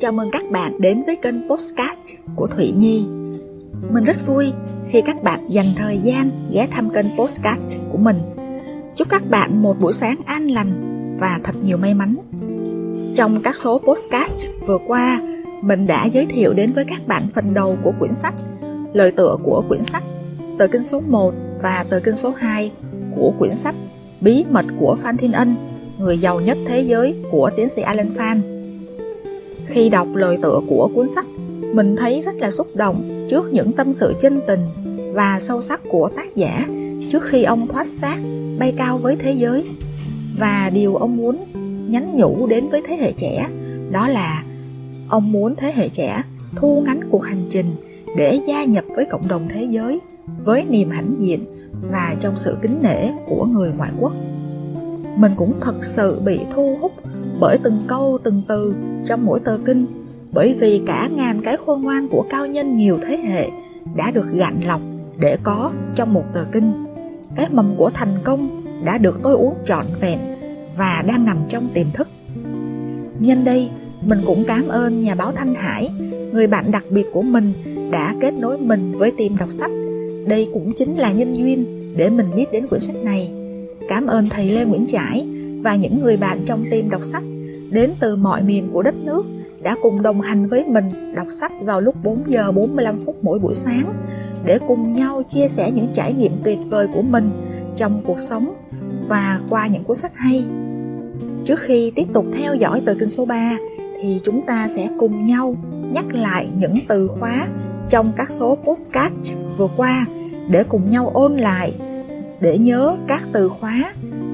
Chào mừng các bạn đến với kênh Postcard của Thủy Nhi. Mình rất vui khi các bạn dành thời gian ghé thăm kênh Postcard của mình. Chúc các bạn một buổi sáng an lành và thật nhiều may mắn. Trong các số Postcard vừa qua, mình đã giới thiệu đến với các bạn phần đầu của quyển sách, lời tựa của quyển sách, tờ kinh số 1 và tờ kinh số 2 của quyển sách Bí mật của Phan Thiên Ân, người giàu nhất thế giới của tiến sĩ Alan Phan khi đọc lời tựa của cuốn sách, mình thấy rất là xúc động trước những tâm sự chân tình và sâu sắc của tác giả trước khi ông thoát xác bay cao với thế giới. Và điều ông muốn nhắn nhủ đến với thế hệ trẻ đó là ông muốn thế hệ trẻ thu ngắn cuộc hành trình để gia nhập với cộng đồng thế giới với niềm hãnh diện và trong sự kính nể của người ngoại quốc. Mình cũng thật sự bị thu hút bởi từng câu, từng từ trong mỗi tờ kinh. Bởi vì cả ngàn cái khôn ngoan của cao nhân nhiều thế hệ đã được gạn lọc để có trong một tờ kinh. Cái mầm của thành công đã được tôi uống trọn vẹn và đang nằm trong tiềm thức. Nhân đây, mình cũng cảm ơn nhà báo thanh hải, người bạn đặc biệt của mình, đã kết nối mình với tìm đọc sách. Đây cũng chính là nhân duyên để mình biết đến quyển sách này. Cảm ơn thầy lê nguyễn trãi và những người bạn trong team đọc sách đến từ mọi miền của đất nước đã cùng đồng hành với mình đọc sách vào lúc 4 giờ 45 phút mỗi buổi sáng để cùng nhau chia sẻ những trải nghiệm tuyệt vời của mình trong cuộc sống và qua những cuốn sách hay. Trước khi tiếp tục theo dõi từ kinh số 3 thì chúng ta sẽ cùng nhau nhắc lại những từ khóa trong các số postcard vừa qua để cùng nhau ôn lại để nhớ các từ khóa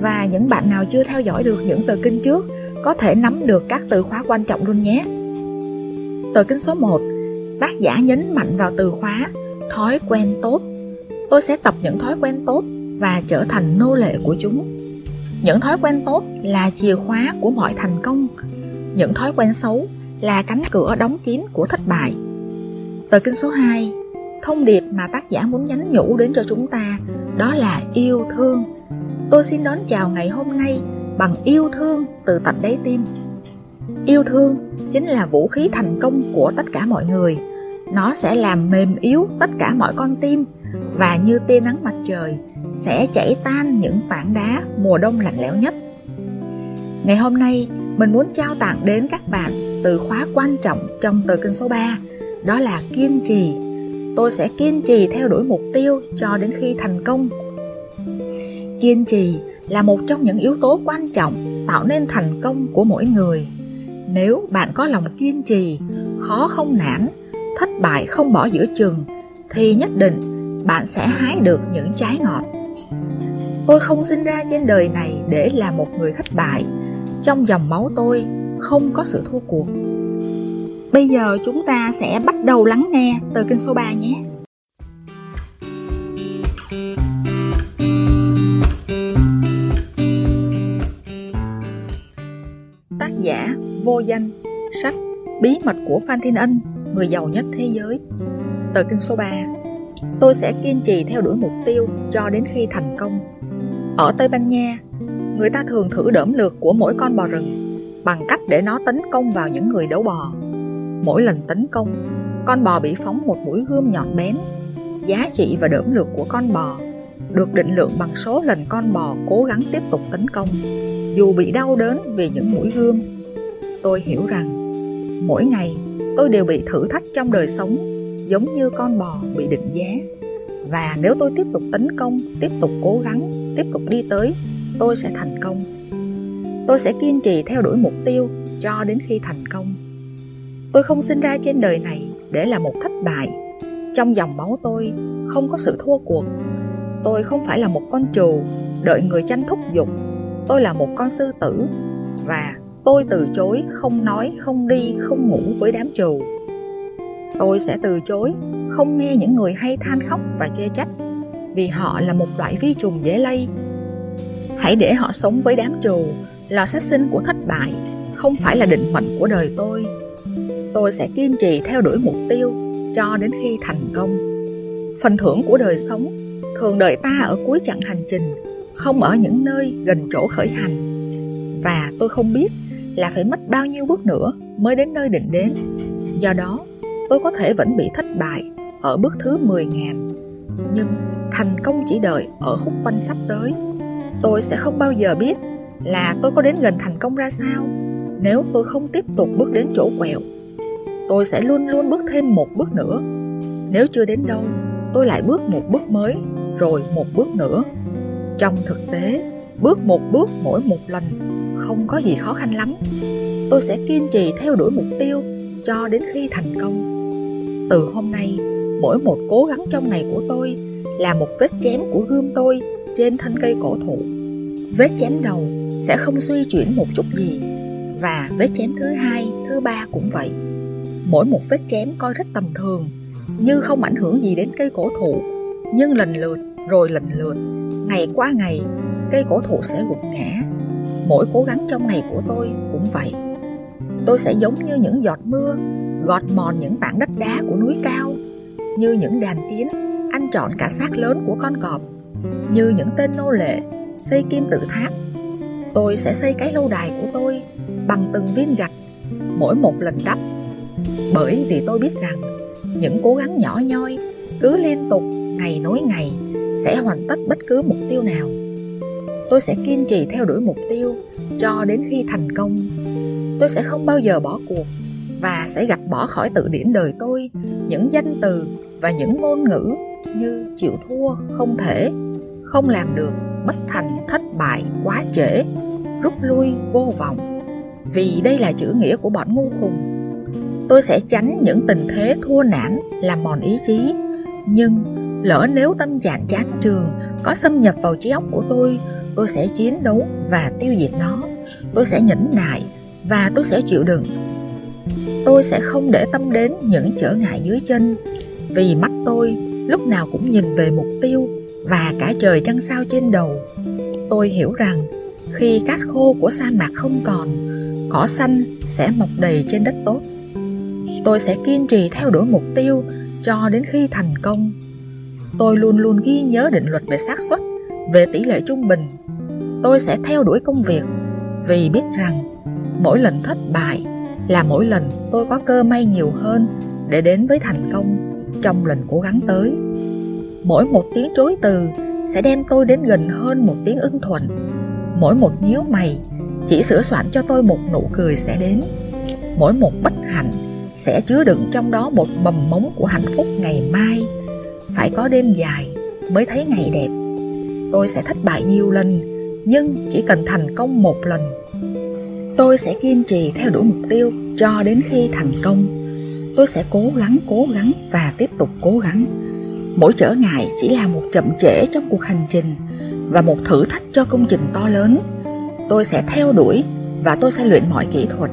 và những bạn nào chưa theo dõi được những tờ kinh trước có thể nắm được các từ khóa quan trọng luôn nhé. Tờ kinh số 1, tác giả nhấn mạnh vào từ khóa thói quen tốt. Tôi sẽ tập những thói quen tốt và trở thành nô lệ của chúng. Những thói quen tốt là chìa khóa của mọi thành công. Những thói quen xấu là cánh cửa đóng kín của thất bại. Tờ kinh số 2, thông điệp mà tác giả muốn nhắn nhủ đến cho chúng ta đó là yêu thương. Tôi xin đón chào ngày hôm nay bằng yêu thương từ tận đáy tim. Yêu thương chính là vũ khí thành công của tất cả mọi người. Nó sẽ làm mềm yếu tất cả mọi con tim và như tia nắng mặt trời sẽ chảy tan những tảng đá mùa đông lạnh lẽo nhất. Ngày hôm nay, mình muốn trao tặng đến các bạn từ khóa quan trọng trong tờ kinh số 3, đó là kiên trì. Tôi sẽ kiên trì theo đuổi mục tiêu cho đến khi thành công. Kiên trì là một trong những yếu tố quan trọng tạo nên thành công của mỗi người. Nếu bạn có lòng kiên trì, khó không nản, thất bại không bỏ giữa chừng, thì nhất định bạn sẽ hái được những trái ngọt. Tôi không sinh ra trên đời này để là một người thất bại. Trong dòng máu tôi không có sự thua cuộc. Bây giờ chúng ta sẽ bắt đầu lắng nghe từ kinh số 3 nhé. Vô danh, sách, bí mật của Phan Thiên Ân, người giàu nhất thế giới. Tờ kinh số 3 tôi sẽ kiên trì theo đuổi mục tiêu cho đến khi thành công. Ở Tây Ban Nha, người ta thường thử đỡm lược của mỗi con bò rừng bằng cách để nó tấn công vào những người đấu bò. Mỗi lần tấn công, con bò bị phóng một mũi gươm nhọn bén. Giá trị và đỡm lược của con bò được định lượng bằng số lần con bò cố gắng tiếp tục tấn công. Dù bị đau đớn vì những mũi gươm tôi hiểu rằng, mỗi ngày tôi đều bị thử thách trong đời sống, giống như con bò bị định giá. Và nếu tôi tiếp tục tấn công, tiếp tục cố gắng, tiếp tục đi tới, tôi sẽ thành công. Tôi sẽ kiên trì theo đuổi mục tiêu cho đến khi thành công. Tôi không sinh ra trên đời này để là một thất bại. Trong dòng máu tôi không có sự thua cuộc. Tôi không phải là một con trù đợi người tranh thúc giục tôi là một con sư tử và tôi từ chối không nói, không đi, không ngủ với đám trù. Tôi sẽ từ chối, không nghe những người hay than khóc và chê trách, vì họ là một loại vi trùng dễ lây. Hãy để họ sống với đám trù là sát sinh của thất bại, không phải là định mệnh của đời tôi. Tôi sẽ kiên trì theo đuổi mục tiêu cho đến khi thành công. Phần thưởng của đời sống thường đợi ta ở cuối chặng hành trình, không ở những nơi gần chỗ khởi hành. Và tôi không biết là phải mất bao nhiêu bước nữa mới đến nơi định đến. Do đó, tôi có thể vẫn bị thất bại ở bước thứ 10.000. Nhưng thành công chỉ đợi ở khúc quanh sắp tới. Tôi sẽ không bao giờ biết là tôi có đến gần thành công ra sao nếu tôi không tiếp tục bước đến chỗ quẹo. Tôi sẽ luôn luôn bước thêm một bước nữa. Nếu chưa đến đâu, tôi lại bước một bước mới, rồi một bước nữa. Trong thực tế, bước một bước mỗi một lần không có gì khó khăn lắm. Tôi sẽ kiên trì theo đuổi mục tiêu cho đến khi thành công. Từ hôm nay, mỗi một cố gắng trong ngày của tôi là một vết chém của gươm tôi trên thân cây cổ thụ. Vết chém đầu sẽ không suy chuyển một chút gì và vết chém thứ hai, thứ ba cũng vậy. Mỗi một vết chém coi rất tầm thường, như không ảnh hưởng gì đến cây cổ thụ, nhưng lần lượt rồi lần lượt, ngày qua ngày, cây cổ thụ sẽ gục ngã. Mỗi cố gắng trong ngày của tôi cũng vậy. Tôi sẽ giống như những giọt mưa, gọt mòn những tảng đất đá của núi cao, như những đàn kiến ăn trọn cả xác lớn của con cọp, như những tên nô lệ xây kim tự tháp. Tôi sẽ xây cái lâu đài của tôi bằng từng viên gạch, mỗi một lần đắp. Bởi vì tôi biết rằng những cố gắng nhỏ nhoi cứ liên tục ngày nối ngày sẽ hoàn tất bất cứ mục tiêu nào. Tôi sẽ kiên trì theo đuổi mục tiêu cho đến khi thành công. Tôi sẽ không bao giờ bỏ cuộc và sẽ gạch bỏ khỏi tự điển đời tôi những danh từ và những ngôn ngữ như chịu thua, không thể, không làm được, bất thành, thất bại, quá trễ, rút lui, vô vọng. Vì đây là chữ nghĩa của bọn ngu khùng. Tôi sẽ tránh những tình thế thua nản làm mòn ý chí, nhưng lỡ nếu tâm trạng chán trường có xâm nhập vào trí óc của tôi, tôi sẽ chiến đấu và tiêu diệt nó. Tôi sẽ nhẫn nại và tôi sẽ chịu đựng. Tôi sẽ không để tâm đến những trở ngại dưới chân, vì mắt tôi lúc nào cũng nhìn về mục tiêu và cả trời trăng sao trên đầu. Tôi hiểu rằng khi cát khô của sa mạc không còn, cỏ xanh sẽ mọc đầy trên đất tốt. Tôi sẽ kiên trì theo đuổi mục tiêu cho đến khi thành công. Tôi luôn luôn ghi nhớ định luật về xác suất, về tỷ lệ trung bình. Tôi sẽ theo đuổi công việc vì biết rằng mỗi lần thất bại là mỗi lần tôi có cơ may nhiều hơn để đến với thành công trong lần cố gắng tới. Mỗi một tiếng chối từ sẽ đem tôi đến gần hơn một tiếng ưng thuận. Mỗi một nhíu mày chỉ sửa soạn cho tôi một nụ cười sẽ đến. Mỗi một bất hạnh sẽ chứa đựng trong đó một mầm mống của hạnh phúc ngày mai. Phải có đêm dài mới thấy ngày đẹp. Tôi sẽ thất bại nhiều lần, nhưng chỉ cần thành công một lần. Tôi sẽ kiên trì theo đuổi mục tiêu cho đến khi thành công. Tôi sẽ cố gắng cố gắng và tiếp tục cố gắng. Mỗi trở ngại chỉ là một chậm trễ trong cuộc hành trình và một thử thách cho công trình to lớn. Tôi sẽ theo đuổi và tôi sẽ luyện mọi kỹ thuật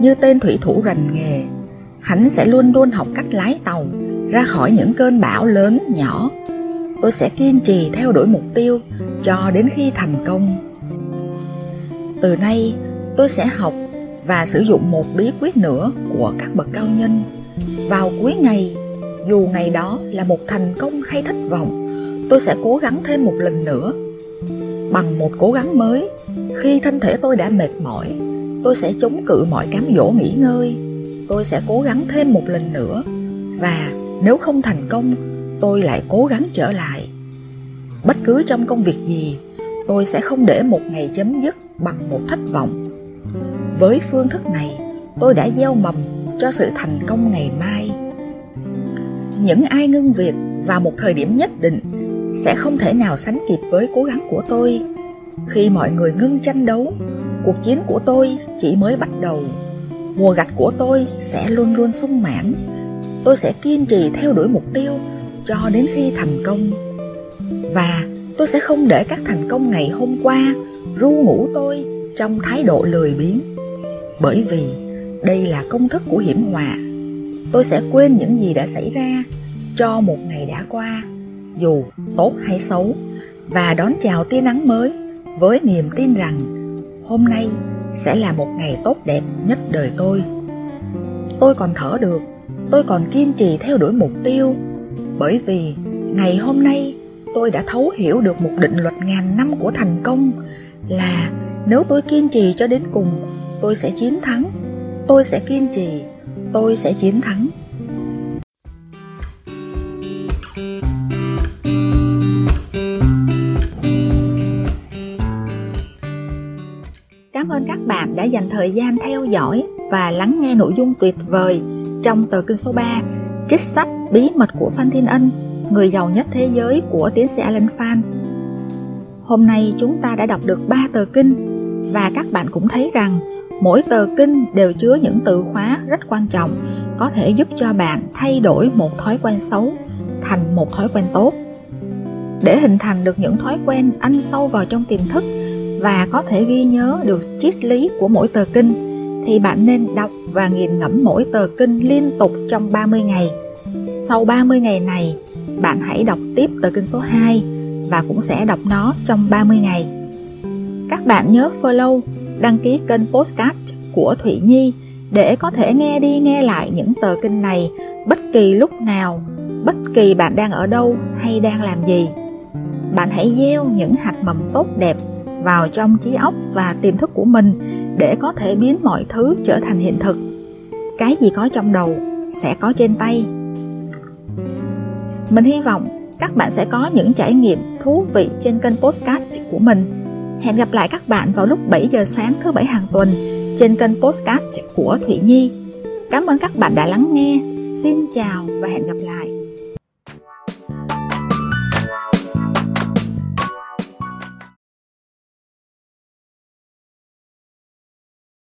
như tên thủy thủ rành nghề. Hắn sẽ luôn luôn học cách lái tàu ra khỏi những cơn bão lớn nhỏ tôi sẽ kiên trì theo đuổi mục tiêu cho đến khi thành công. Từ nay, tôi sẽ học và sử dụng một bí quyết nữa của các bậc cao nhân. Vào cuối ngày, dù ngày đó là một thành công hay thất vọng, tôi sẽ cố gắng thêm một lần nữa. Bằng một cố gắng mới, khi thân thể tôi đã mệt mỏi, tôi sẽ chống cự mọi cám dỗ nghỉ ngơi. Tôi sẽ cố gắng thêm một lần nữa và nếu không thành công tôi lại cố gắng trở lại. Bất cứ trong công việc gì, tôi sẽ không để một ngày chấm dứt bằng một thất vọng. Với phương thức này, tôi đã gieo mầm cho sự thành công ngày mai. Những ai ngưng việc vào một thời điểm nhất định sẽ không thể nào sánh kịp với cố gắng của tôi. Khi mọi người ngưng tranh đấu, cuộc chiến của tôi chỉ mới bắt đầu. Mùa gặt của tôi sẽ luôn luôn sung mãn. Tôi sẽ kiên trì theo đuổi mục tiêu cho đến khi thành công. Và tôi sẽ không để các thành công ngày hôm qua ru ngủ tôi trong thái độ lười biếng. Bởi vì đây là công thức của hiểm họa. Tôi sẽ quên những gì đã xảy ra cho một ngày đã qua, dù tốt hay xấu, và đón chào tia nắng mới với niềm tin rằng hôm nay sẽ là một ngày tốt đẹp nhất đời tôi. Tôi còn thở được, tôi còn kiên trì theo đuổi mục tiêu bởi vì ngày hôm nay tôi đã thấu hiểu được một định luật ngàn năm của thành công là nếu tôi kiên trì cho đến cùng, tôi sẽ chiến thắng. Tôi sẽ kiên trì, tôi sẽ chiến thắng. Cảm ơn các bạn đã dành thời gian theo dõi và lắng nghe nội dung tuyệt vời trong tờ kinh số 3 Trích sách Bí mật của Phan Thiên Ân, người giàu nhất thế giới của tiến sĩ Alan Phan. Hôm nay chúng ta đã đọc được 3 tờ kinh và các bạn cũng thấy rằng mỗi tờ kinh đều chứa những từ khóa rất quan trọng có thể giúp cho bạn thay đổi một thói quen xấu thành một thói quen tốt. Để hình thành được những thói quen ăn sâu vào trong tiềm thức và có thể ghi nhớ được triết lý của mỗi tờ kinh thì bạn nên đọc và nghiền ngẫm mỗi tờ kinh liên tục trong 30 ngày. Sau 30 ngày này, bạn hãy đọc tiếp tờ kinh số 2 và cũng sẽ đọc nó trong 30 ngày. Các bạn nhớ follow, đăng ký kênh Postcard của Thụy Nhi để có thể nghe đi nghe lại những tờ kinh này bất kỳ lúc nào, bất kỳ bạn đang ở đâu hay đang làm gì. Bạn hãy gieo những hạt mầm tốt đẹp vào trong trí óc và tiềm thức của mình để có thể biến mọi thứ trở thành hiện thực. Cái gì có trong đầu sẽ có trên tay. Mình hy vọng các bạn sẽ có những trải nghiệm thú vị trên kênh postcard của mình. Hẹn gặp lại các bạn vào lúc 7 giờ sáng thứ bảy hàng tuần trên kênh postcard của Thụy Nhi. Cảm ơn các bạn đã lắng nghe. Xin chào và hẹn gặp lại.